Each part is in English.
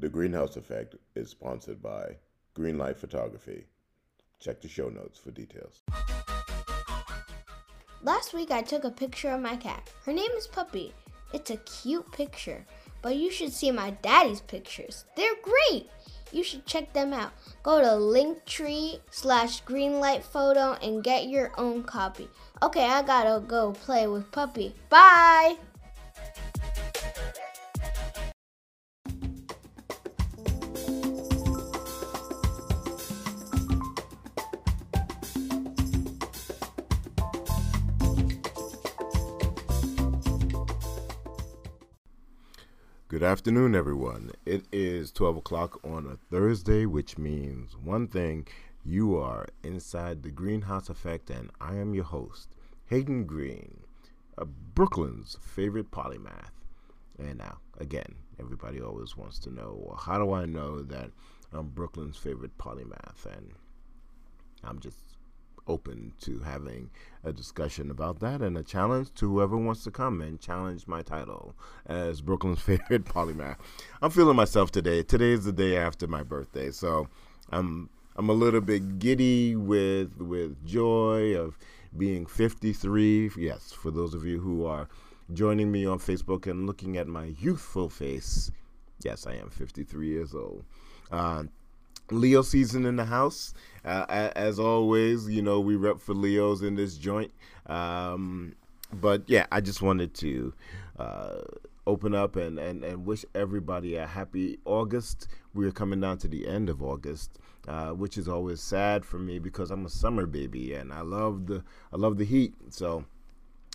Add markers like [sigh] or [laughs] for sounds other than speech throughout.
The Greene House Effect is sponsored by Greenlight Photography. Check the show notes for details. Last week I took a picture of my cat. Her name is Puppy. It's a cute picture, but you should see my daddy's pictures. They're great. You should check them out. Go to linktree slash greenlight photo and get your own copy. Okay, I gotta go play with Puppy. Bye! Afternoon, everyone. It is 12 o'clock on a Thursday, which means one thing you are inside the Greene House Effect, and I am your host, Hayden Greene, Brooklyn's favorite polymath. And now, again, everybody always wants to know well, how do I know that I'm Brooklyn's favorite polymath? And I'm just open to having a discussion about that and a challenge to whoever wants to come and challenge my title as Brooklyn's [laughs] favorite polymath. I'm feeling myself today. Today is the day after my birthday, so I'm I'm a little bit giddy with with joy of being 53. Yes, for those of you who are joining me on Facebook and looking at my youthful face, yes, I am 53 years old. Uh, Leo season in the house. Uh, as always, you know, we rep for Leos in this joint. Um, but yeah, I just wanted to uh, open up and, and, and wish everybody a happy August. We're coming down to the end of August, uh, which is always sad for me because I'm a summer baby and I love the I love the heat. So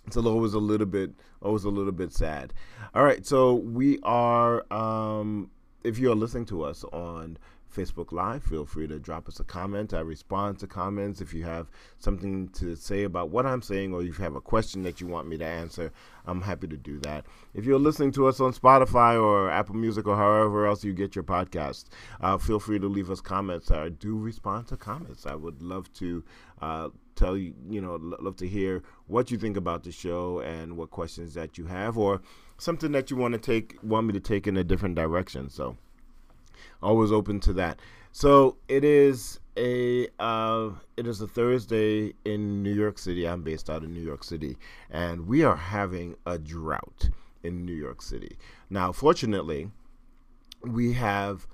it's always a little bit always a little bit sad. All right, so we are um, if you're listening to us on Facebook Live. Feel free to drop us a comment. I respond to comments. If you have something to say about what I'm saying or you have a question that you want me to answer, I'm happy to do that. If you're listening to us on Spotify or Apple Music or however else you get your podcast, uh, feel free to leave us comments. I do respond to comments. I would love to uh, tell you, you know, love to hear what you think about the show and what questions that you have or something that you want to take, want me to take in a different direction. So, always open to that. So it is a uh, it is a Thursday in New York City. I'm based out of New York City, and we are having a drought in New York City. Now, fortunately, we have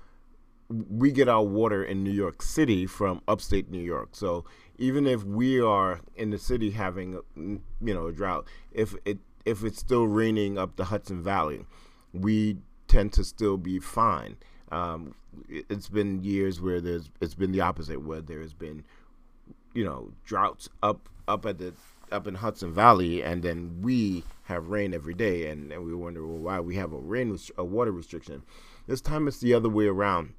we get our water in New York City from upstate New York. So even if we are in the city having you know a drought, if it if it's still raining up the Hudson Valley, we tend to still be fine. Um, it's been years where there's it's been the opposite, where there has been, you know, droughts up up at the up in Hudson Valley, and then we have rain every day, and, and we wonder well, why we have a rain a water restriction. This time it's the other way around,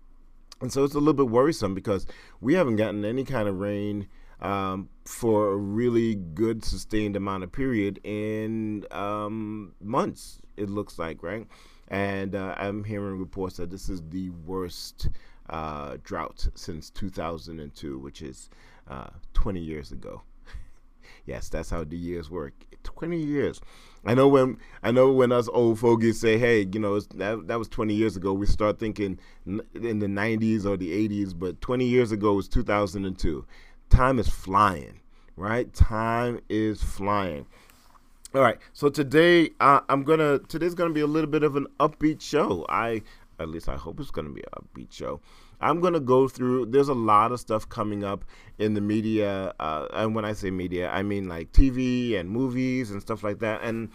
and so it's a little bit worrisome because we haven't gotten any kind of rain um, for a really good sustained amount of period in um, months. It looks like right. And uh, I'm hearing reports that this is the worst uh, drought since 2002, which is uh, 20 years ago. [laughs] yes, that's how the years work. 20 years. I know when I know when us old fogies say, "Hey, you know, that that was 20 years ago." We start thinking in the 90s or the 80s, but 20 years ago was 2002. Time is flying, right? Time is flying. All right. So today, uh, I'm gonna today's gonna be a little bit of an upbeat show. I at least I hope it's gonna be an upbeat show. I'm gonna go through. There's a lot of stuff coming up in the media, uh, and when I say media, I mean like TV and movies and stuff like that. And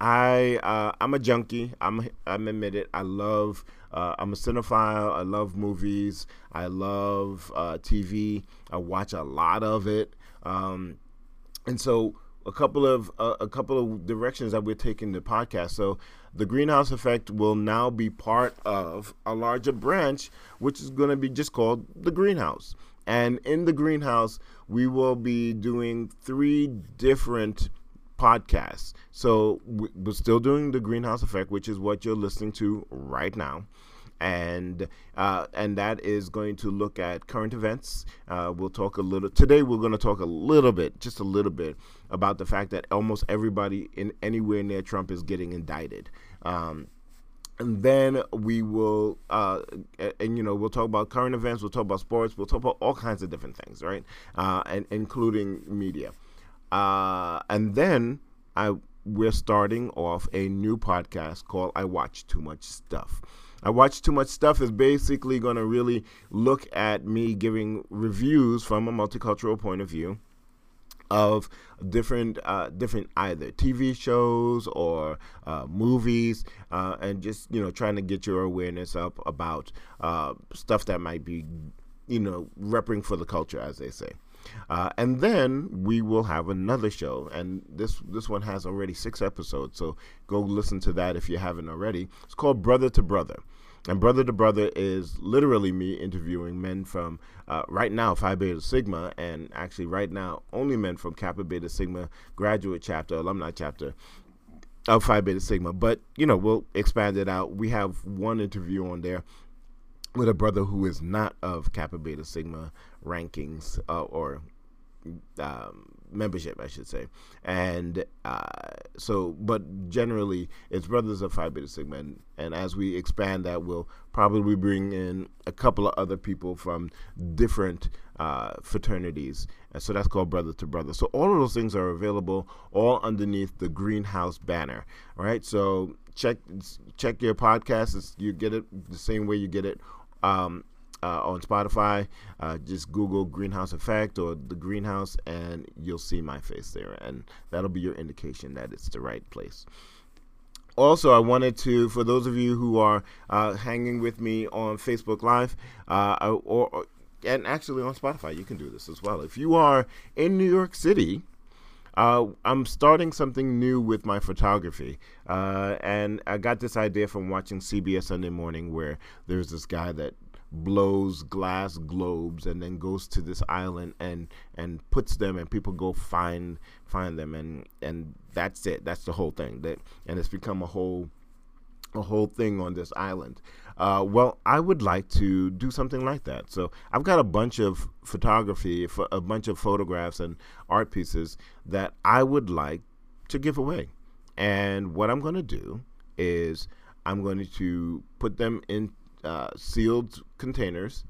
I uh, I'm a junkie. I'm I'm admitted. I love. Uh, I'm a cinephile. I love movies. I love uh, TV. I watch a lot of it. Um, and so a couple of uh, a couple of directions that we're taking the podcast. So the greenhouse effect will now be part of a larger branch, which is going to be just called the greenhouse. And in the greenhouse, we will be doing three different podcasts. So we're still doing the greenhouse effect, which is what you're listening to right now and uh, and that is going to look at current events. Uh, we'll talk a little today. We're going to talk a little bit, just a little bit, about the fact that almost everybody in anywhere near Trump is getting indicted. Um, and then we will uh, and, you know we'll talk about current events we'll talk about sports we'll talk about all kinds of different things right uh, and including media uh, and then i we're starting off a new podcast called i watch too much stuff I Watch Too Much Stuff is basically going to really look at me giving reviews from a multicultural point of view of different uh, different either TV shows or uh, movies, uh, and just you know trying to get your awareness up about uh, stuff that might be you know repping for the culture, as they say. Uh, and then we will have another show, and this this one has already six episodes. So go listen to that if you haven't already. It's called Brother to Brother. And Brother to Brother is literally me interviewing men from uh, right now Phi Beta Sigma, and actually right now only men from Kappa Beta Sigma graduate chapter, alumni chapter of Phi Beta Sigma. But you know we'll expand it out. We have one interview on there with a brother who is not of Kappa Beta Sigma rankings uh, or um, membership, I should say. And uh, so, but generally, it's Brothers of Phi Beta Sigma. And, and, as we expand that, we'll probably bring in a couple of other people from different uh, fraternities. And so that's called Brother to Brother. So all of those things are available all underneath the Greenhouse banner. All right. So check check your podcast. It's, you get it the same way you get it um, uh, on Spotify. Uh, just Google Greene House Effect or the Greenhouse, and you'll see my face there, and that'll be your indication that it's the right place. Also, I wanted to, for those of you who are uh, hanging with me on Facebook Live, uh, or, or and actually on Spotify, you can do this as well. If you are in New York City, uh, I'm starting something new with my photography. Uh, and I got this idea from watching CBS Sunday Morning, where there's this guy that blows glass globes and then goes to this island and and puts them and people go find find them and and that's it. That's the whole thing that and it's become a whole a whole thing on this island. Uh, well i would like to do something like that. So i've got a bunch of photography a bunch of photographs and art pieces that i would like to give away. And what i'm going to do is i'm going to put them in uh, sealed containers,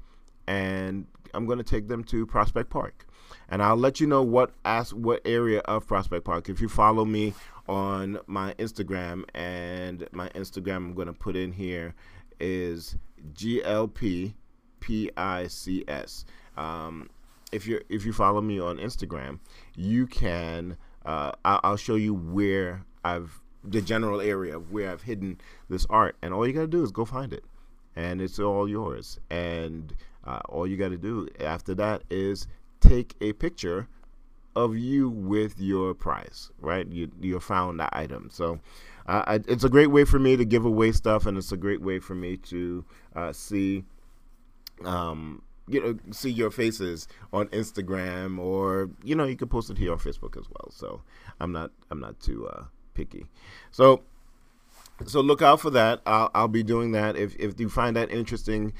and I'm going to take them to Prospect Park. And I'll let you know what as what area of Prospect Park. If you follow me on my Instagram, and my Instagram I'm going to put in here is GLP PICS. Um, if you if you follow me on Instagram, you can uh, I'll, show you where I've the general area of where I've hidden this art, and all you gotta do is go find it and it's all yours. And uh, all you got to do after that is take a picture of you with your prize, right? You you found that item. So uh, I, it's a great way for me to give away stuff, and it's a great way for me to uh, see. Um, you know, see your faces on Instagram, or you know, you can post it here on Facebook as well. So I'm not, I'm not too uh, picky. So so look out for that. I'll, I'll be doing that. If if you find that interesting,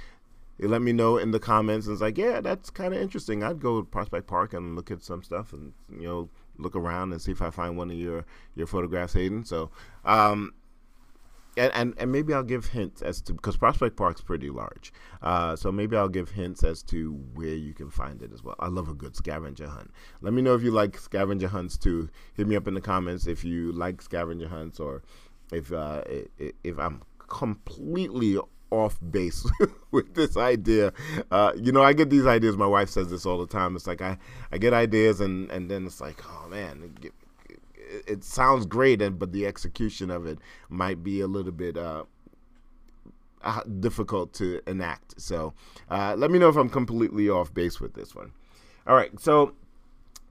let me know in the comments. And it's like, yeah, that's kind of interesting. I'd go to Prospect Park and look at some stuff, and you know, look around and see if I find one of your your photographs, Hayden. So, um, and, and, and maybe I'll give hints as to because Prospect Park's pretty large, uh, so maybe I'll give hints as to where you can find it as well. I love a good scavenger hunt. Let me know if you like scavenger hunts too. Hit me up in the comments if you like scavenger hunts or if uh, if I'm completely off base [laughs] with this idea. Uh, you know, I get these ideas. My wife says this all the time. It's like I, I get ideas and, and then it's like, oh man, it, it, sounds great, and but the execution of it might be a little bit uh, uh, difficult to enact. So uh, let me know if I'm completely off base with this one. All right, so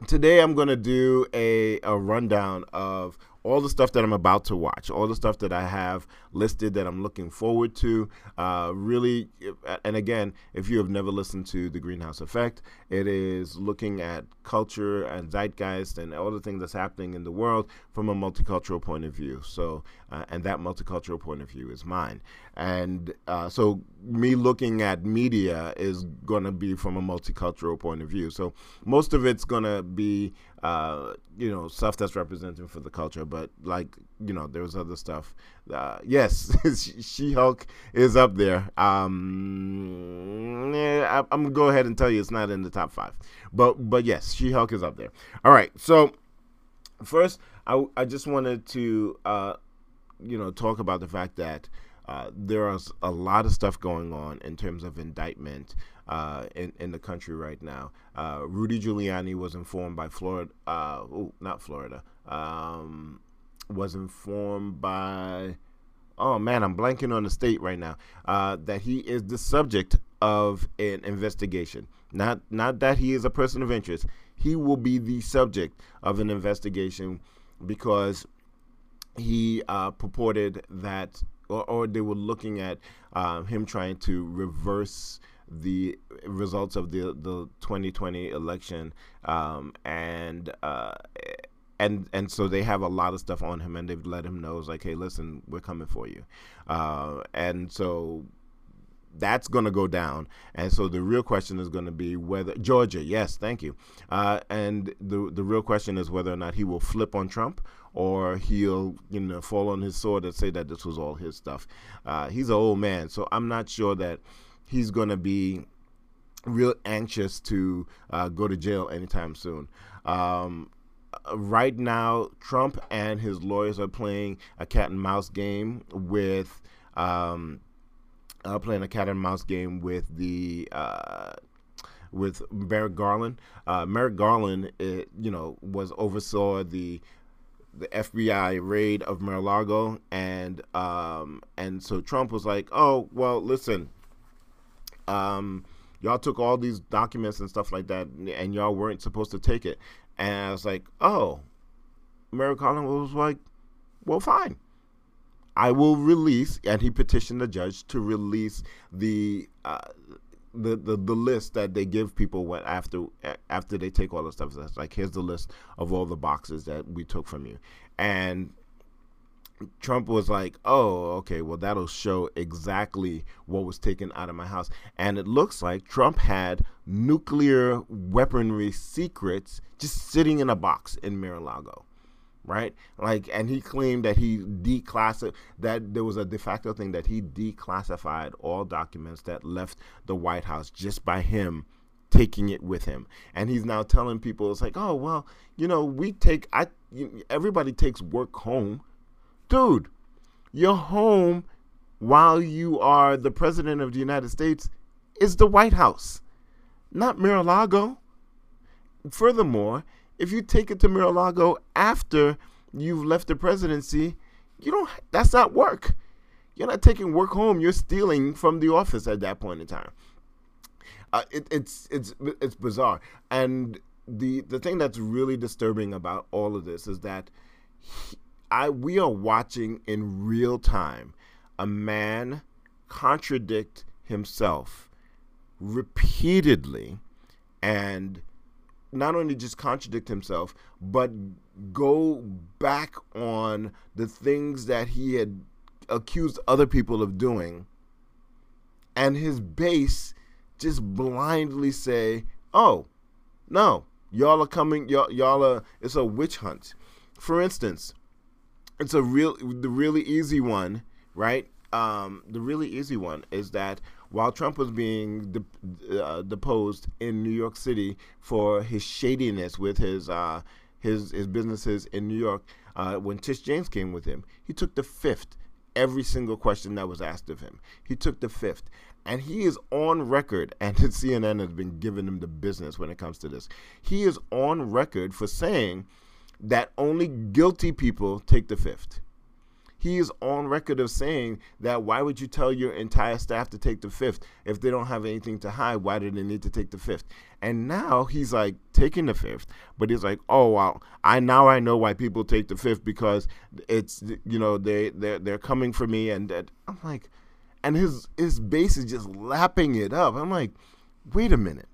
today I'm going to do a, a rundown of all the stuff that I'm about to watch, all the stuff that I have listed that I'm looking forward to. Uh, really, and again, if you have never listened to The Greene House Effect, it is looking at culture and zeitgeist and all the things that's happening in the world from a multicultural point of view. So, uh, and that multicultural point of view is mine. And uh, so, me looking at media is going to be from a multicultural point of view. So, most of it's going to be, uh, you know, stuff that's representing for the culture but like you know, there was other stuff. Uh, yes, [laughs] She Hulk is up there. Um, yeah, I, am gonna go ahead and tell you it's not in the top five, but but yes, She Hulk is up there. All right, so first, I I just wanted to uh, you know talk about the fact that. Uh, there is a lot of stuff going on in terms of indictment uh, in in the country right now. Uh, Rudy Giuliani was informed by Florida, uh, oh, not Florida, um, was informed by, oh man, I'm blanking on the state right now, uh, that he is the subject of an investigation. Not not that he is a person of interest. He will be the subject of an investigation because he uh, purported that, or, or, they were looking at uh, him trying to reverse the results of the the 2020 election, um, and uh, and and so they have a lot of stuff on him, and they've let him know it's like, hey, listen, we're coming for you, uh, and so that's going to go down. And so the real question is going to be whether Georgia, yes, thank you. Uh, and the the real question is whether or not he will flip on Trump or he'll you know fall on his sword and say that this was all his stuff. Uh, he's an old man, so I'm not sure that he's going to be real anxious to uh, go to jail anytime soon. Um, right now, Trump and his lawyers are playing a cat and mouse game with. Um, uh, playing a cat and mouse game with the uh, with Merrick Garland. Uh, Merrick Garland, it, you know, was oversaw the the FBI raid of Mar-a-Lago, and um, and so Trump was like, "Oh, well, listen, um, y'all took all these documents and stuff like that, and y'all weren't supposed to take it. And I was like, oh. Merrick Garland was like, well, fine. I will release, and he petitioned the judge to release the uh, the, the the list that they give people after after they take all the stuff. That's like here's the list of all the boxes that we took from you, and Trump was like, "Oh, okay, well that'll show exactly what was taken out of my house." And it looks like Trump had nuclear weaponry secrets just sitting in a box in Mar-a-Lago. Right? Like and he claimed that he declassified that there was a de facto thing that he declassified all documents that left the White House just by him taking it with him. And he's now telling people it's like, "Oh, well, you know, we take I everybody takes work home." Dude, your home while you are the president of the United States is the White House, not Mar-a-Lago. Furthermore, if you take it to Mar-a-Lago after you've left the presidency, you don't. That's not work. You're not taking work home. You're stealing from the office at that point in time. Uh, it, it's it's it's bizarre, and the the thing that's really disturbing about all of this is that he, I we are watching in real time a man contradict himself repeatedly and not only just contradict himself but go back on the things that he had accused other people of doing and his base just blindly say oh no y'all are coming y'all, y'all are it's a witch hunt. For instance it's a real the really easy one, right? Um, the really easy one is that while Trump was being de- uh, deposed in New York City for his shadiness with his uh, his his businesses in New York, uh, when Tish James came with him, he took the fifth every single question that was asked of him. He took the fifth. And he is on record, and [laughs] CNN has been giving him the business when it comes to this. He is on record for saying that only guilty people take the fifth. He is on record of saying that why would you tell your entire staff to take the fifth if they don't have anything to hide? Why do they need to take the fifth? And now he's like taking the fifth, but he's like, oh wow, I now I know why people take the fifth because it's you know they they they're coming for me, and that I'm like, and his his base is just lapping it up. I'm like, wait a minute.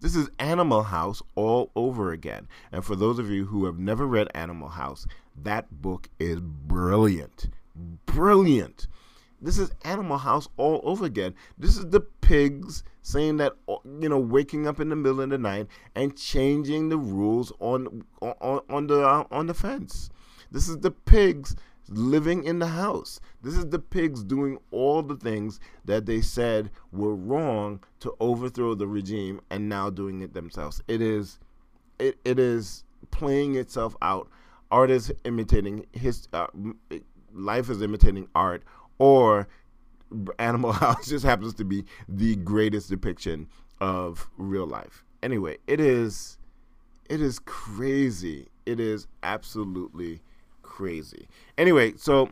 This is Animal House all over again. And for those of you who have never read Animal House, that book is brilliant. Brilliant. This is Animal House all over again. This is the pigs saying that you know waking up in the middle of the night and changing the rules on on on the uh, on the fence. This is the pigs living in the house. This is the pigs doing all the things that they said were wrong to overthrow the regime and now doing it themselves. It is it, it is playing itself out. Art is imitating his uh, life is imitating art or Animal [laughs] House just happens to be the greatest depiction of real life. Anyway, it is it is crazy. It is absolutely crazy. Anyway, so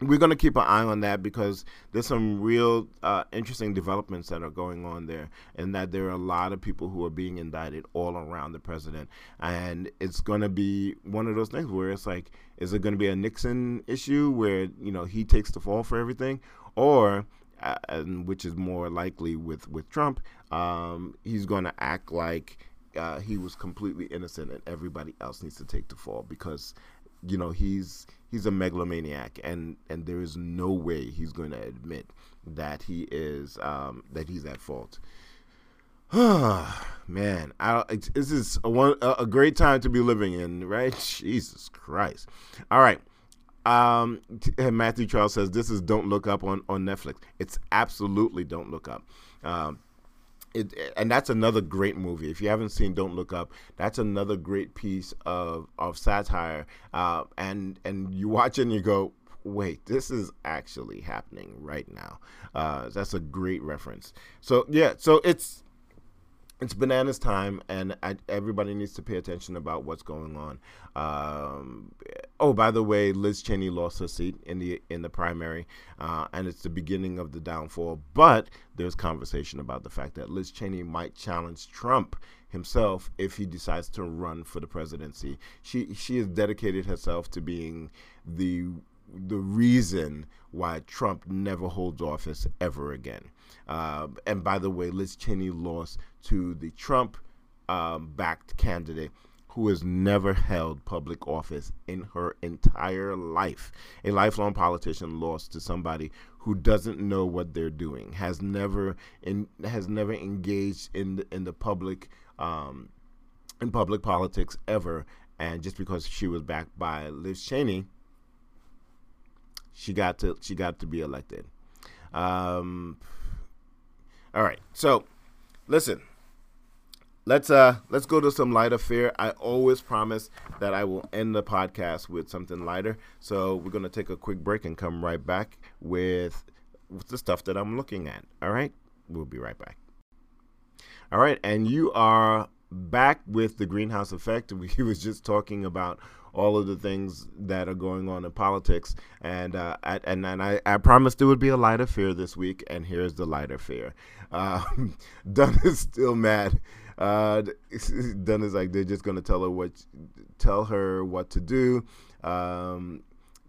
we're going to keep an eye on that because there's some real uh, interesting developments that are going on there, and that there are a lot of people who are being indicted all around the president. And it's going to be one of those things where it's like, is it going to be a Nixon issue where you know he takes the fall for everything, or uh, and which is more likely with with Trump, um, he's going to act like uh, he was completely innocent and everybody else needs to take the fall because you know he's he's a megalomaniac and and there is no way he's going to admit that he is um, that he's at fault. [sighs] Man, I, this is a, one, a great time to be living in, right? [laughs] Jesus Christ! All right, um, Matthew Charles says this is Don't Look Up on on Netflix. It's absolutely Don't Look Up. Um, it, and that's another great movie. If you haven't seen Don't Look Up, that's another great piece of of satire. Uh, and and you watch it and you go, wait, this is actually happening right now. Uh, that's a great reference. So yeah, so it's it's bananas time, and I, everybody needs to pay attention about what's going on. Um, oh, by the way, Liz Cheney lost her seat in the in the primary, uh, and it's the beginning of the downfall. But there's conversation about the fact that Liz Cheney might challenge Trump himself if he decides to run for the presidency. She she has dedicated herself to being the the reason why Trump never holds office ever again. Uh, and by the way, Liz Cheney lost to the Trump um, backed candidate who has never held public office in her entire life. A lifelong politician lost to somebody who doesn't know what they're doing, has never in, has never engaged in the, in the public um, in public politics ever, and just because she was backed by Liz Cheney, she got to she got to be elected. Um, all right. So, listen. Let's uh let's go to some lighter fare. I always promise that I will end the podcast with something lighter. So we're gonna take a quick break and come right back with, with the stuff that I'm looking at. All right, we'll be right back. All right, and you are back with the greenhouse effect. [laughs] We was just talking about all of the things that are going on in politics. And uh, I, and, and I, I promised there would be a lighter fear this week, and here's the lighter fear. Um, [laughs] Dunn is still mad. Uh, Dunn is like they're just gonna tell her what, tell her what to do. Um,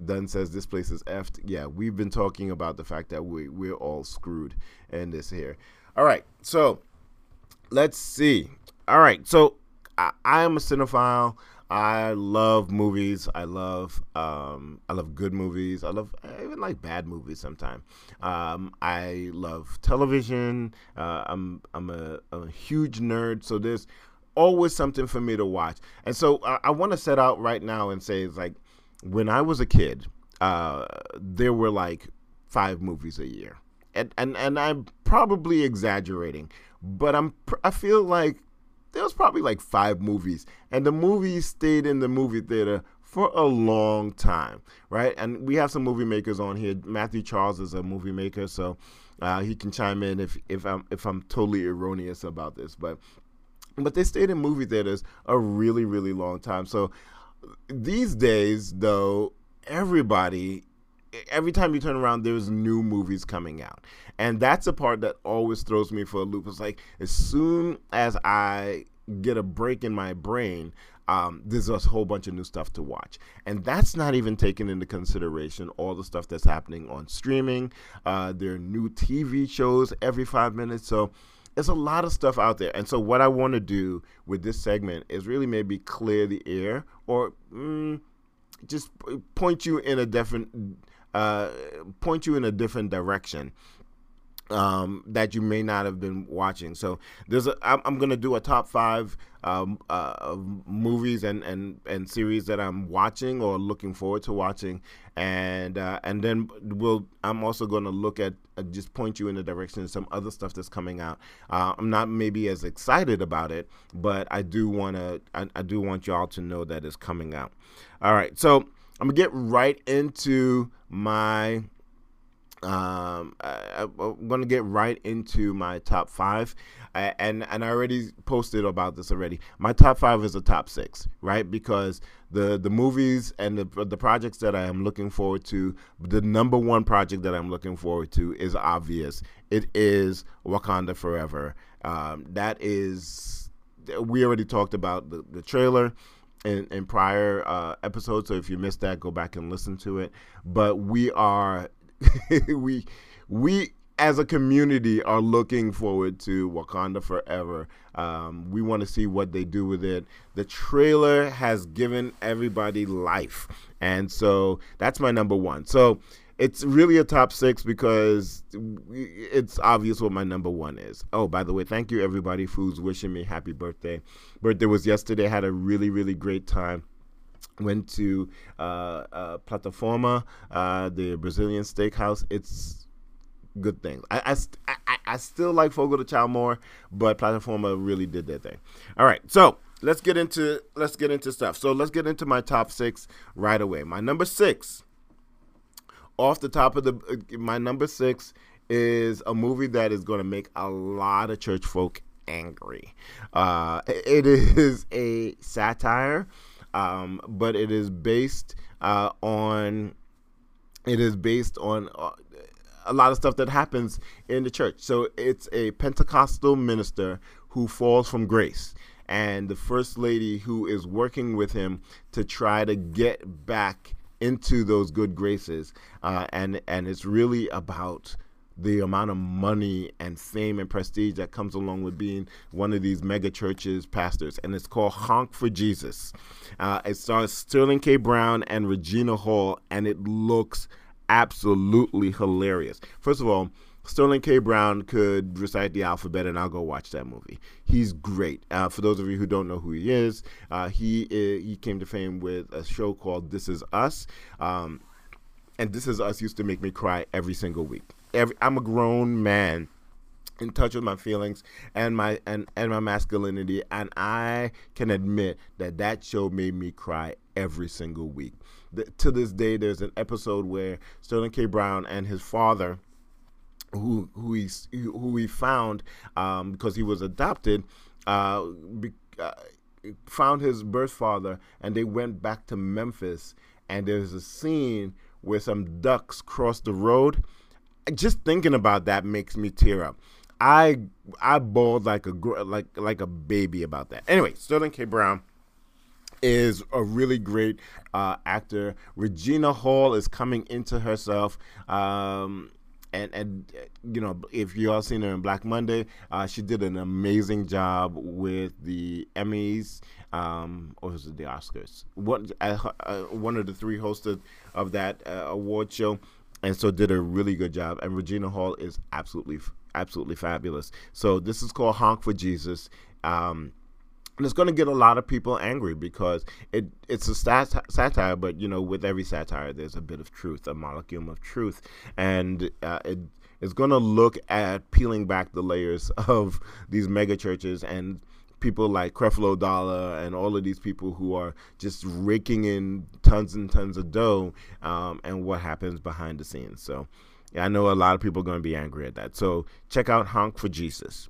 Dunn says this place is effed. Yeah, we've been talking about the fact that we we're all screwed in this here. All right, so let's see. All right, so I, I am a cinephile. I love movies. I love um, I love good movies. I love I even like bad movies sometimes. Um, I love television. Uh, I'm I'm a, a, huge nerd, so there's always something for me to watch. And so I, I want to set out right now and say it's like when I was a kid, uh, there were like five movies a year, and and and I'm probably exaggerating, but I'm I feel like there was probably like five movies, and the movies stayed in the movie theater for a long time, right? And we have some movie makers on here. Matthew Charles is a movie maker, so uh, he can chime in if if I'm if I'm totally erroneous about this, but but they stayed in movie theaters a really really long time. So these days, though, everybody every time you turn around, there's new movies coming out. And that's a part that always throws me for a loop. It's like as soon as I get a break in my brain, um, there's a whole bunch of new stuff to watch. And that's not even taking into consideration all the stuff that's happening on streaming. Uh, there are new TV shows every five minutes. So there's a lot of stuff out there. And so, what I want to do with this segment is really maybe clear the air or mm, just point you in a different uh, point you in a different direction um, that you may not have been watching. So there's a I'm, I'm gonna do a top five um, uh, movies and, and and series that I'm watching or looking forward to watching, and uh, and then we'll I'm also gonna look at uh, just point you in the direction of some other stuff that's coming out. Uh, I'm not maybe as excited about it, but I do wanna I, I do want y'all to know that it's coming out. All right, so I'm gonna get right into my um, I, am to get right into my top five, I, and and I already posted about this already. My top five is a top six, right? Because the the movies and the the projects that I am looking forward to, the number one project that I'm looking forward to is obvious. It is Wakanda Forever. Um, that is, we already talked about the, the trailer in, in prior uh, episodes. So if you missed that, go back and listen to it. But we are [laughs] we we as a community are looking forward to Wakanda Forever. Um, we want to see what they do with it. The trailer has given everybody life, and so that's my number one. So it's really a top six because it's obvious what my number one is. Oh, by the way, thank you everybody who's wishing me happy birthday. Birthday was yesterday. Had a really really great time went to uh, uh, Plataforma, uh, the Brazilian steakhouse. It's good things. I, I, I, I, still like Fogo de Chao more, but Plataforma really did their thing. All right, so let's get into let's get into stuff. So let's get into my top six right away. My number six, off the top of the uh, my number six is a movie that is going to make a lot of church folk angry. Uh, [laughs] it is a satire um, but it is based uh, on it is based on uh, a lot of stuff that happens in the church. So it's a Pentecostal minister who falls from grace, and the first lady who is working with him to try to get back into those good graces, uh, and and it's really about the amount of money and fame and prestige that comes along with being one of these mega churches pastors. And it's called Honk for Jesus. Uh, it stars Sterling K. Brown and Regina Hall, and it looks absolutely hilarious. First of all, Sterling K. Brown could recite the alphabet, and I'll go watch that movie. He's great. Uh, for those of you who don't know who he is, uh, he uh, he came to fame with a show called This Is Us, um, and This Is Us used to make me cry every single week every I'm a grown man in touch with my feelings and my and, and my masculinity and I can admit that that show made me cry every single week. The, to this day there's an episode where Sterling K Brown and his father who who he who he found um, because he was adopted uh, be, uh, found his birth father and they went back to Memphis and there's a scene where some ducks cross the road just thinking about that makes me tear up. I I bawled like a like like a baby about that. Anyway, Sterling K. Brown is a really great uh, actor. Regina Hall is coming into herself. Um, and and you know if you all seen her in Black Monday, uh, she did an amazing job with the Emmys, um, or was it the Oscars? One uh, uh, one of the three hosted of that uh, award show and so did a really good job. And Regina Hall is absolutely, absolutely fabulous. So this is called Honk for Jesus. Um, and it's going to get a lot of people angry because it it's a sat- satire, but you know, with every satire, there's a bit of truth, a molecule of truth, and uh, it is going to look at peeling back the layers [laughs] of these mega churches and people like Creflo Dollar and all of these people who are just raking in tons and tons of dough um, and what happens behind the scenes. So yeah, I know a lot of people are going to be angry at that. So check out Honk for Jesus.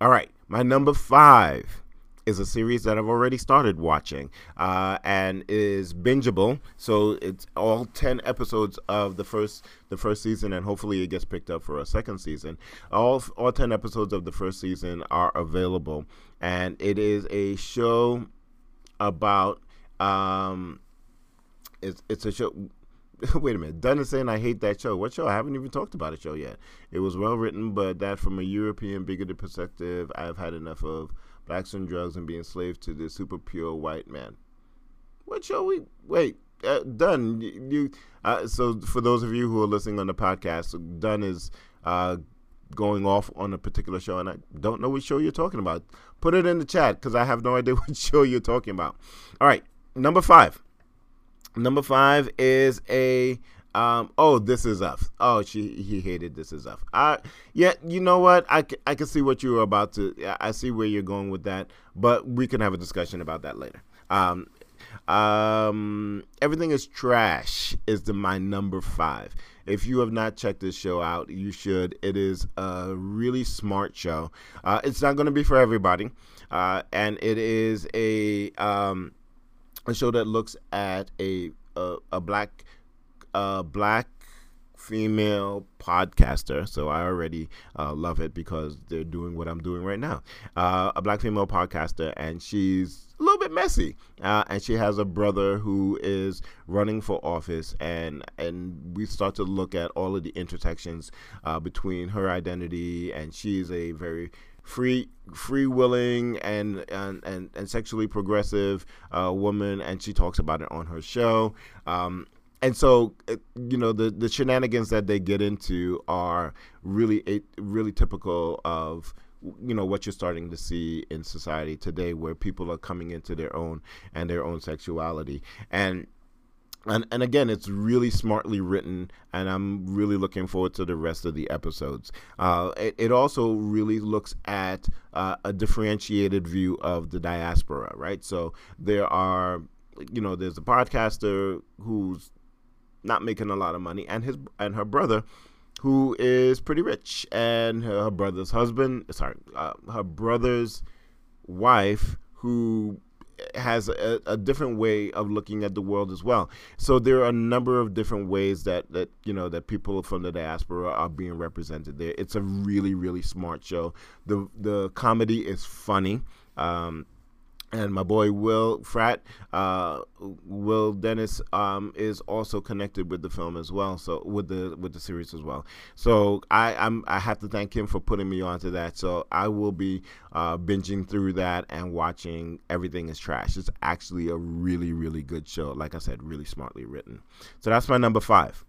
All right, my number five is a series that I've already started watching uh, and is bingeable. So it's all ten episodes of the first the first season, and hopefully it gets picked up for a second season. All all ten episodes of the first season are available, and it is a show about um, it's it's a show. [laughs] Wait a minute. Dunn is saying I hate that show. What show? I haven't even talked about a show yet. It was well written, but that from a European bigoted perspective, I've had enough of blacks and drugs and being slaves to the super pure white man. What show we wait? Uh, Dunn, you. Uh, so for those of you who are listening on the podcast, Dunn is uh, going off on a particular show and I don't know which show you're talking about, put it in the chat because I have no [laughs] idea what show you're talking about. All right, number five. Number five is a um, oh, this is F. Oh, she he hated this is F. I yeah, you know what? I, I can see what you were about to. I see where you're going with that, but we can have a discussion about that later. Um, um, everything is trash is the my number five. If you have not checked this show out, you should. It is a really smart show. Uh, it's not going to be for everybody, uh, and it is a um, a show that looks at a a, a black black female podcaster, so I already uh, love it because they're doing what I'm doing right now. Uh, a black female podcaster, and she's a little bit messy, uh, and she has a brother who is running for office, and and we start to look at all of the intersections uh, between her identity, and she's a very free free willing and and, and, and sexually progressive uh, woman and she talks about it on her show. Um, and so you know the the shenanigans that they get into are really really typical of you know what you're starting to see in society today where people are coming into their own and their own sexuality. And and and again it's really smartly written and i'm really looking forward to the rest of the episodes. Uh, it, it, also really looks at uh, a differentiated view of the diaspora right? So there are you know there's a podcaster who's not making a lot of money, and his and her brother, who is pretty rich, and her, brother's husband, sorry, uh, her brother's wife, who has a, a, different way of looking at the world as well. So there are a number of different ways that that you know that people from the diaspora are being represented there. It's a really really smart show. The the comedy is funny. Um, and my boy Will Frat, uh, Will Dennis, um, is also connected with the film as well. So with the with the series as well. So I I'm, I have to thank him for putting me onto that. So I will be uh, binging through that and watching Everything Is Trash. It's actually a really really good show. Like I said, really smartly written. So that's my number five.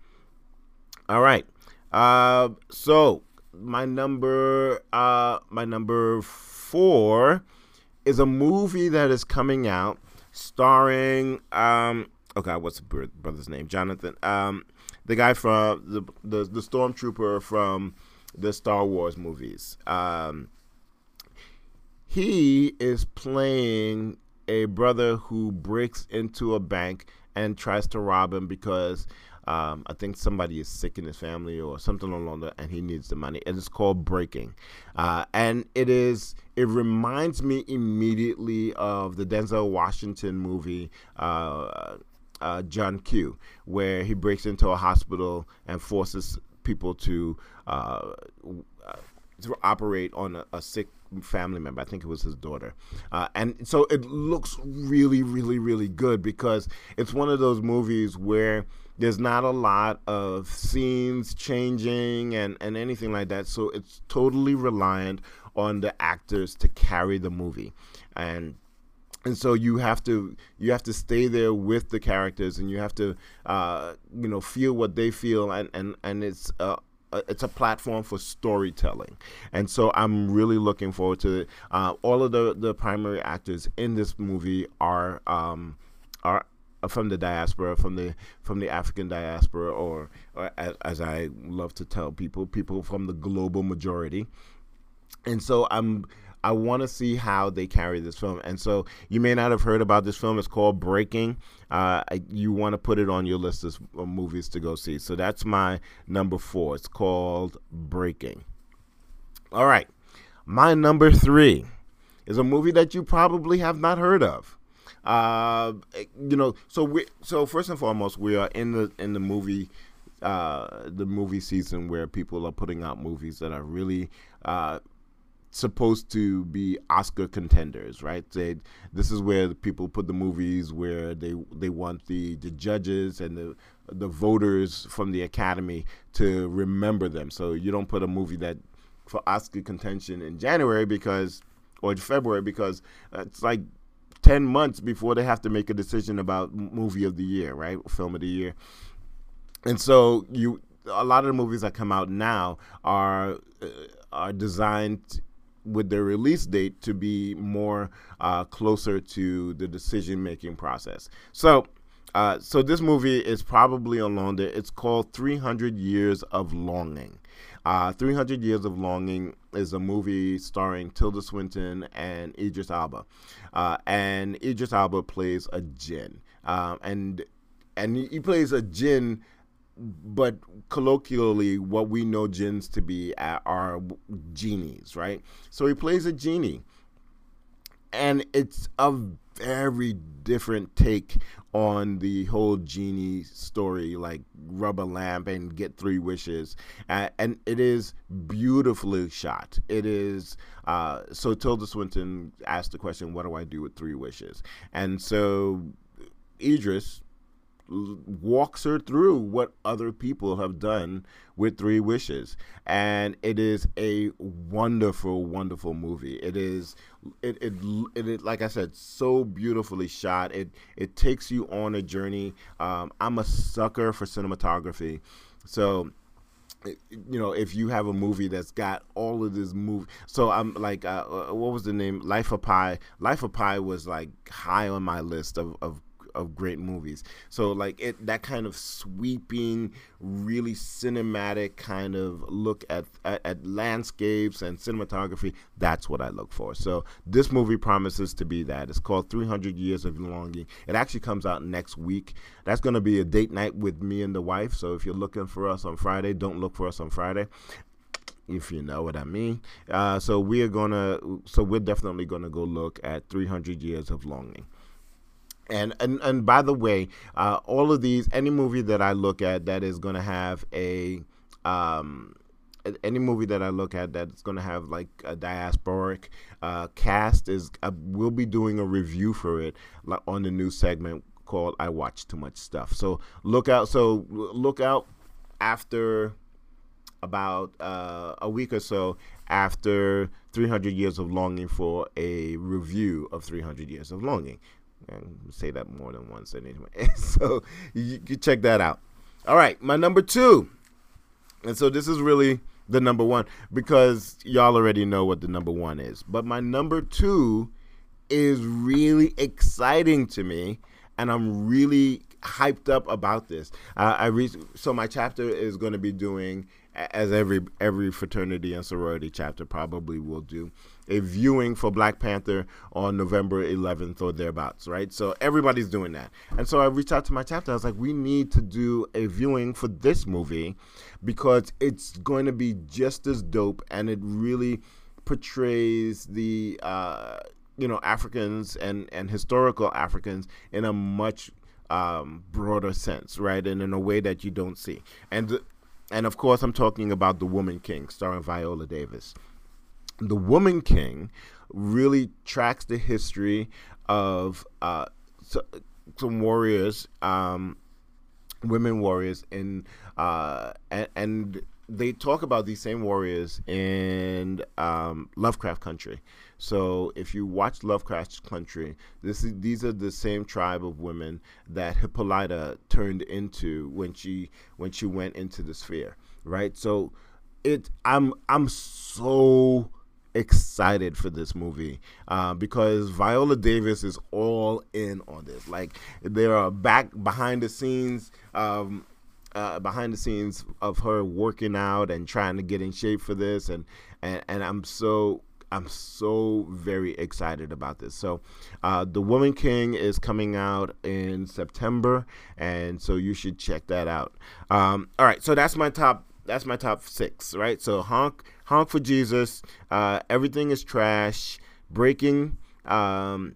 All right. Uh, so my number uh my number four is a movie that is coming out starring um okay what's the brother's name jonathan um the guy from the the, the stormtrooper from the star wars movies um he is playing a brother who breaks into a bank and tries to rob him because um, I think somebody is sick in his family or something along that, and he needs the money. And it's called Breaking, uh, and it is. It reminds me immediately of the Denzel Washington movie. Uh, uh, John Q, where he breaks into a hospital and forces people to uh, to operate on a, a, sick family member. I think it was his daughter. Uh, and so it looks really, really, really good because it's one of those movies where there's not a lot of scenes changing and, and anything like that. So it's totally reliant on the actors to carry the movie. And and so you have to you have to stay there with the characters and you have to uh, you know feel what they feel and and and it's uh, it's a platform for storytelling, and so I'm really looking forward to it. Uh, all of the the primary actors in this movie are um, are from the diaspora, from the from the African diaspora, or, or as, as, I love to tell people, people from the global majority. And so I'm I want to see how they carry this film. And so you may not have heard about this film. It's called Breaking. Uh, you want to put it on your list of movies to go see. So that's my number four. It's called Breaking. All right, my number three is a movie that you probably have not heard of. Uh, you know, so we so first and foremost, we are in the in the movie uh, the movie season where people are putting out movies that are really uh, supposed to be Oscar contenders, right? They, this is where the people put the movies where they they want the the judges and the the voters from the Academy to remember them. So you don't put a movie that for Oscar contention in January because or February because it's like 10 months before they have to make a decision about movie of the year, right? Film of the year. And so you a lot of the movies that come out now are uh, are designed with their release date to be more uh, closer to the decision making process. So. Uh, so this movie is probably along there. It's called 300 Years of Longing. Uh, 300 Years of Longing is a movie starring Tilda Swinton and Idris Elba. Uh, and Idris Elba plays a jinn. Um, and and he plays a jinn but colloquially, what we know jinns to be are genies, right? So he plays a genie, and it's a very different take on the whole genie story, like rub a lamp and get three wishes, uh, and it is beautifully shot. It is uh, so. Tilda Swinton asked the question, "What do I do with three wishes?" And so Idris walks her through what other people have done with Three Wishes, and it is a wonderful, wonderful movie. It is, it, it, it, it like I said, so beautifully shot. It, it takes you on a journey. Um, I'm a sucker for cinematography, so you know if you have a movie that's got all of this movie so i'm like uh, uh, what was the name life of pi life of pi was like high on my list of, of of great movies. So like it that kind of sweeping, really cinematic kind of look at, at, at landscapes and cinematography. That's what I look for. So this movie promises to be that. It's called 300 Years of Longing. It actually comes out next week. That's going to be a date night with me and the wife. So if you're looking for us on Friday, don't look for us on Friday if you know what I mean. Uh, so we are gonna, so we're definitely gonna go look at 300 Years of Longing. And, and and by the way, uh, all of these, any movie that I look at that is going to have a, um, any movie that I look at that's going to have like a diasporic uh, cast is, uh, we'll be doing a review for it on the new segment called "I Watch Too Much Stuff." So look out. So look out after about uh, a week or so after 300 Years of Longing for a review of 300 Years of Longing. And say that more than once anyway. [laughs] so you, check that out. All right, my number two. And so this is really the number one because y'all already know what the number one is. But my number two is really exciting to me, and I'm really hyped up about this. Uh, I re- so my chapter is going to be doing as every every fraternity and sorority chapter probably will do a viewing for Black Panther on November 11th or thereabouts, right? So everybody's doing that. And so I reached out to my chapter. I was like, we need to do a viewing for this movie because it's going to be just as dope and it really portrays the, uh, you know, Africans and, and historical Africans in a much um, broader sense, right? And in a way that you don't see. And and of course, I'm talking about The Woman King, starring Viola Davis. The Woman King really tracks the history of uh, some warriors, um, women warriors, in uh, and, and, they talk about these same warriors in um, Lovecraft Country. So if you watch Lovecraft Country, this is, these are the same tribe of women that Hippolyta turned into when she when she went into the sphere, right? So it I'm I'm so excited for this movie uh, because Viola Davis is all in on this. Like there are back behind the scenes. Um, uh, behind the scenes of her working out and trying to get in shape for this and and, and I'm so I'm so very excited about this. So, uh, The Woman King is coming out in September, and so you should check that out. Um, all right, so that's my top. That's my top six, right? So honk, honk for Jesus. Uh, everything is trash. Breaking. Um,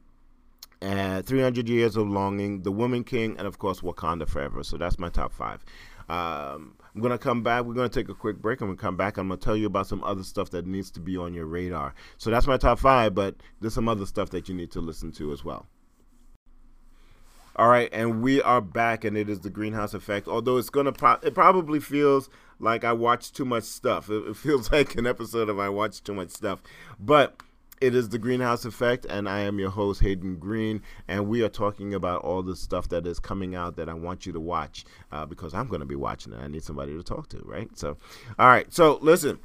and 300 Years of Longing, The Woman King, and of course Wakanda Forever. So that's my top five. Um, I'm gonna come back. We're gonna take a quick break, and we come back. I'm gonna tell you about some other stuff that needs to be on your radar. So that's my top five, but there's some other stuff that you need to listen to as well. All right, and we are back, and it is the Greene House Effect. Although it's gonna, pro- it probably feels like I watched too much stuff. It, it feels [laughs] like an episode of I watched too much stuff, but it is the Greene House Effect, and I am your host, Hayden Greene, and we are talking about all the stuff that is coming out that I want you to watch uh, because I'm going to be watching it. I need somebody to talk to, right? So, all right. So, listen,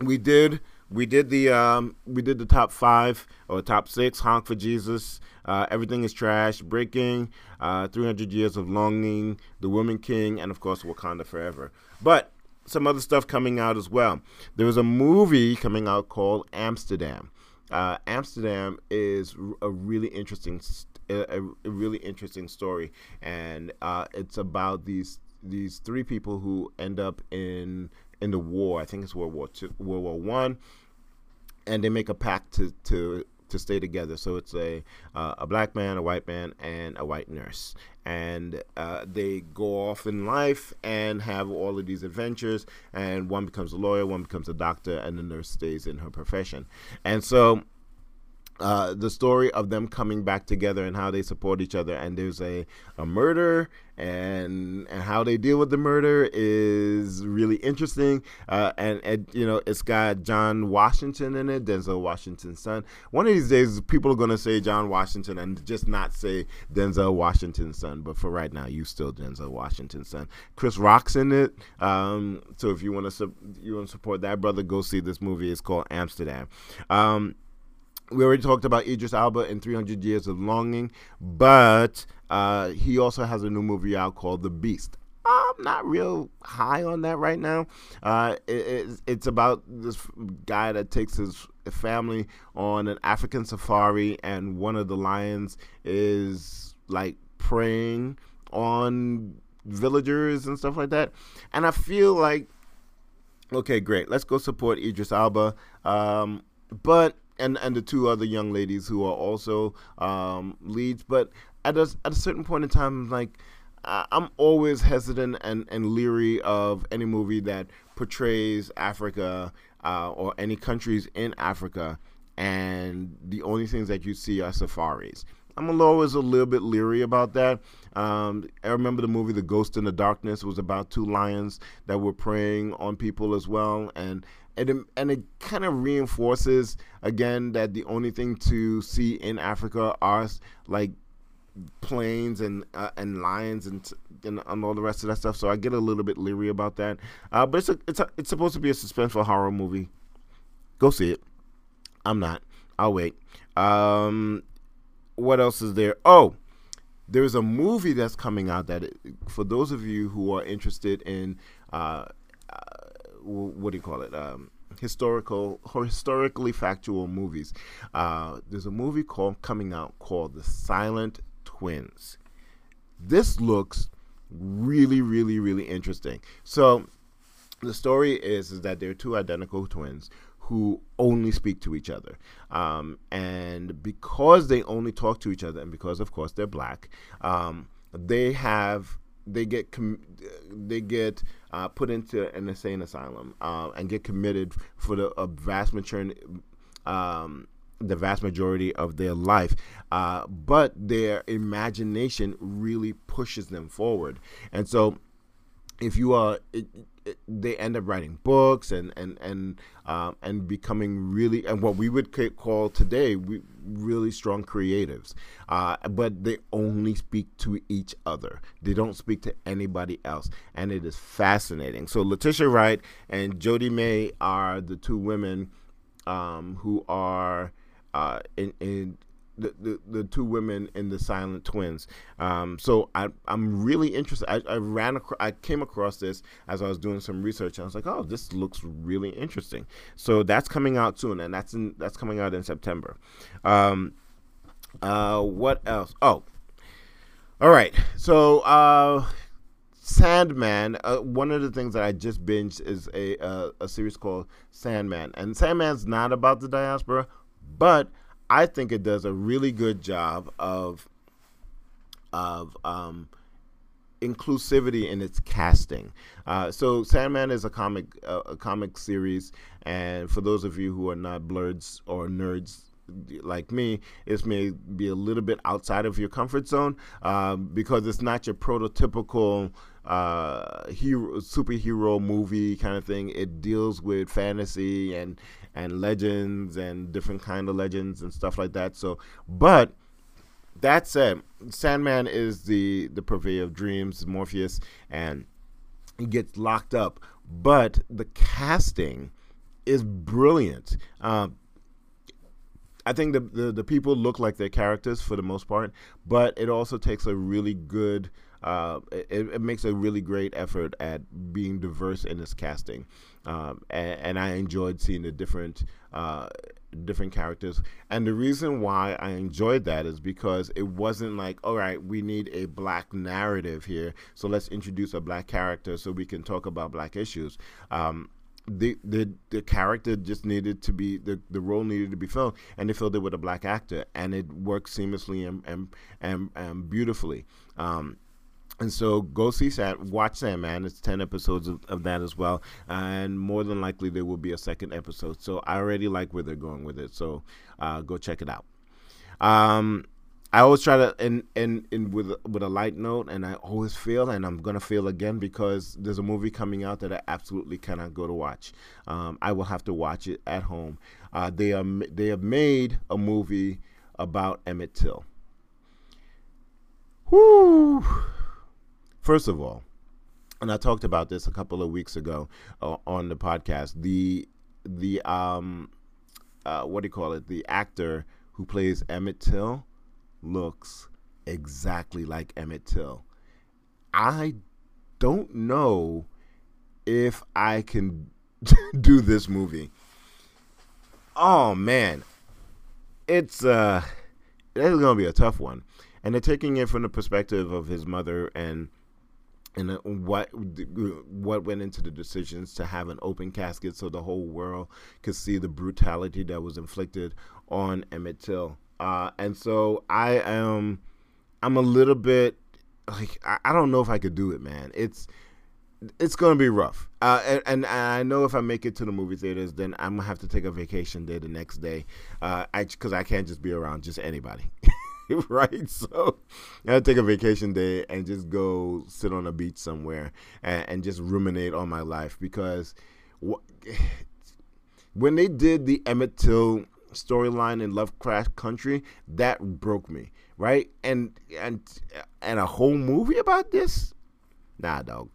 we did we did the um, we did the top five or top six. Honk for Jesus. Uh, Everything is trash. Breaking. Uh, 300 years of longing. The Woman King, and of course Wakanda Forever. But some other stuff coming out as well. There was a movie coming out called Amsterdam. Uh, Amsterdam is a really interesting, a, a really interesting story, and uh, it's about these these three people who end up in in the war. I think it's World War Two, World War One, and they make a pact to to to stay together. So it's a uh, a black man, a white man, and a white nurse, and uh, they go off in life and have all of these adventures. And one becomes a lawyer, one becomes a doctor, and the nurse stays in her profession. And so uh, the story of them coming back together and how they support each other. And there's a, a murder, and and how they deal with the murder is really interesting. Uh, and, and you know, it's got John Washington in it, Denzel Washington's son. One of these days, people are gonna say John Washington and just not say Denzel Washington's son. But for right now, you still Denzel Washington's son. Chris Rock's in it. Um, so if you want to su- you want to support that brother, go see this movie. It's called Amsterdam. Um, we already talked about Idris Elba in 300 Years of Longing, but uh, he also has a new movie out called The Beast. I'm not real high on that right now. Uh, it, it's about this guy that takes his family on an African safari, and one of the lions is like preying on villagers and stuff like that. And I feel like, okay, great, let's go support Idris Elba. Um, but and and the two other young ladies who are also um, leads. But at a at a certain point in time, like I'm always hesitant and, and leery of any movie that portrays Africa uh, or any countries in Africa, and the only things that you see are safaris. I'm always a little bit leery about that. Um, I remember the movie The Ghost in the Darkness was about two lions that were preying on people as well, and and it, and it kind of reinforces again that the only thing to see in Africa are like plains and uh, and lions and, and, and all the rest of that stuff. So I get a little bit leery about that. Uh, but it's a, it's a, it's supposed to be a suspenseful horror movie. Go see it. I'm not. I'll wait. Um, what else is there? Oh, there's a movie that's coming out that, for those of you who are interested in uh, what do you call it? Um, historical or historically factual movies. Uh, there's a movie called coming out called The Silent Twins. This looks really, really, really interesting. So the story is is that there are two identical twins who only speak to each other. Um, and because they only talk to each other, and because of course they're black, um, they have they get com- they get uh, put into an insane asylum uh, and get committed for the vast majority. Um, the vast majority of their life, uh, but their imagination really pushes them forward. And so, if you are, it, they end up writing books and and and um, and becoming really and what we would call today we, really strong creatives. Uh, but they only speak to each other. They don't speak to anybody else, and it is fascinating. So Letitia Wright and Jodie May are the two women um, who are uh, in, in the, the, the two women in the Silent Twins. Um, so I I'm really interested. I, I ran I came across this as I was doing some research. I was like, oh, this looks really interesting. So that's coming out soon, and that's in that's coming out in September. Um, uh, what else? Oh, all right. So uh, Sandman. Uh, one of the things that I just binged is a uh, a series called Sandman, and Sandman's not about the diaspora, but I think it does a really good job of of um, inclusivity in its casting. Uh, so Sandman is a comic uh, a comic series, and for those of you who are not blurs or nerds, like me, this may be a little bit outside of your comfort zone uh, because it's not your prototypical uh, hero superhero movie kind of thing. It deals with fantasy and and legends and different kind of legends and stuff like that. So, but that said, Sandman is the the purveyor of dreams, Morpheus, and he gets locked up. But the casting is brilliant. Uh, I think the, the, the people look like their characters for the most part, but it also takes a really good. Uh, it, it, makes a really great effort at being diverse in its casting, um, and, and, I enjoyed seeing the different uh, different characters. And the reason why I enjoyed that is because it wasn't like, all right, we need a black narrative here, so let's introduce a black character so we can talk about black issues. Um, the the the character just needed to be the the role needed to be filled, and they filled it with a black actor, and it worked seamlessly and and and, and beautifully. Um, and so go see Sand, watch Sandman. It's ten episodes of, of, that as well, and more than likely there will be a second episode. So I already like where they're going with it. So uh, go check it out. Um, I always try to and and, and with with a light note, and I always fail, and I'm gonna fail again because there's a movie coming out that I absolutely cannot go to watch. Um, I will have to watch it at home. Uh, they are they have made a movie about Emmett Till. Whoo! First of all, and I talked about this a couple of weeks ago uh, on the podcast. The the um uh, what do you call it? The actor who plays Emmett Till looks exactly like Emmett Till. I don't know if I can [laughs] do this movie. Oh man, it's uh, it's gonna be a tough one, and they're taking it from the perspective of his mother and and uh, what what went into the decisions to have an open casket so the whole world could see the brutality that was inflicted on Emmett Till. Uh, and so I am, I'm a little bit like I, I, don't know if I could do it, man. It's it's gonna be rough. Uh, and, and, I know if I make it to the movie theaters, then I'm gonna have to take a vacation day the next day, uh, because I, I can't just be around just anybody. [laughs] right? So I take a vacation day and just go sit on a beach somewhere and, and just ruminate on my life because wh- [sighs] when they did the Emmett Till storyline in Lovecraft Country, that broke me, right? And and and a whole movie about this? Nah, dog.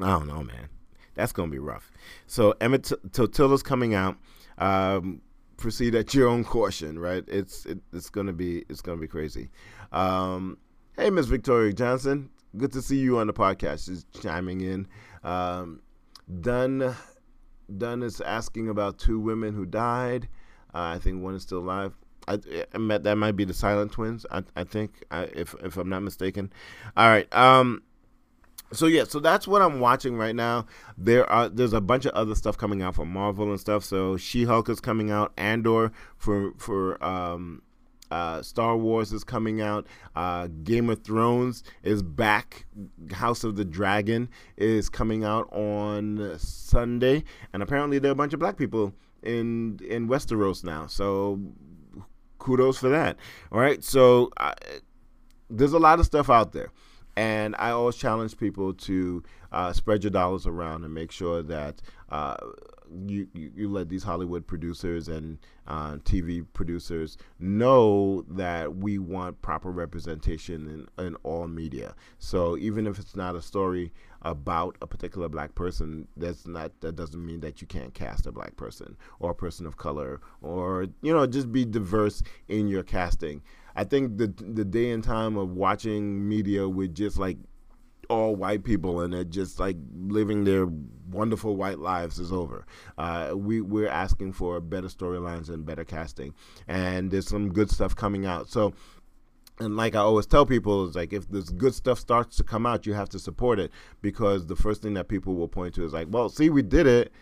I don't know, man. That's gonna be rough. So Emmett Totilla's coming out. Um, proceed at your own caution, right? It's it, it's gonna be it's gonna be crazy. Um, hey, Miss Victoria Johnson, good to see you on the podcast. Just chiming in. Um, Dunn Dunn is asking about two women who died. Uh, I think one is still alive. I, I that might be the Silent Twins. I, I think, I, if if I'm not mistaken. All right. Um. So yeah, so that's what I'm watching right now. There are there's a bunch of other stuff coming out from Marvel and stuff. So She-Hulk is coming out. Andor for for um uh, Star Wars is coming out. Uh, Game of Thrones is back. House of the Dragon is coming out on Sunday, and apparently there are a bunch of black people in in Westeros now. So kudos for that. All right, so uh, there's a lot of stuff out there, and I always challenge people to uh, spread your dollars around and make sure that. Uh, you, you, you, let these Hollywood producers and uh, TV producers know that we want proper representation in, in all media. So even if it's not a story about a particular black person, that's not that doesn't mean that you can't cast a black person or a person of color or you know just be diverse in your casting. I think the the day and time of watching media with just like all white people and it just like living their wonderful white lives is over. Uh, we we're asking for better storylines and better casting, and there's some good stuff coming out. So and like I always tell people, is like if this good stuff starts to come out, you have to support it because the first thing that people will point to is like, well, see, we did it,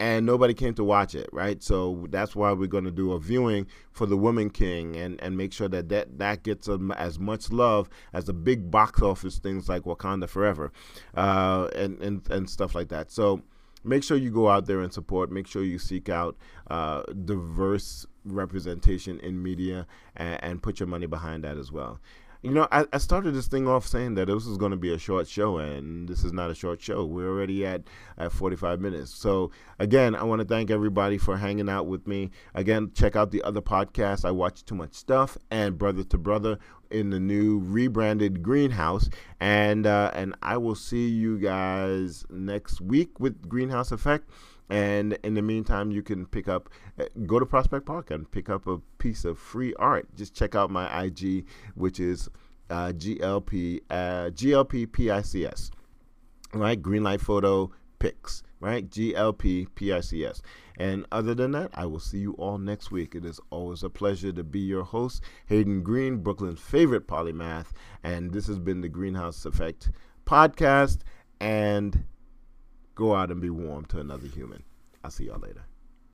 and nobody came to watch it, right? So that's why we're going to do a viewing for the Woman King and and make sure that that that gets a, as much love as the big box office things like Wakanda Forever, uh, and and and stuff like that. So make sure you go out there and support. Make sure you seek out uh, diverse representation in media and, and put your money behind that as well. You know, I, I started this thing off saying that this was going to be a short show, and this is not a short show. We're already at, at 45 minutes. So, again, I want to thank everybody for hanging out with me. Again, check out the other podcasts. I Watch Too Much Stuff and Brother to Brother in the new rebranded Greene House. And, uh, and I will see you guys next week with Greene House Effect. And in the meantime, you can pick up, uh, go to Prospect Park and pick up a piece of free art. Just check out my IG, which is uh, GLP, uh, GLP PICS, right? Greenlight Photo Pics, right? GLP PICS. And other than that, I will see you all next week. It is always a pleasure to be your host, Hayden Greene, Brooklyn's favorite polymath. And this has been the Greene House Effect podcast. And go out and be warm to another human. I'll see y'all later.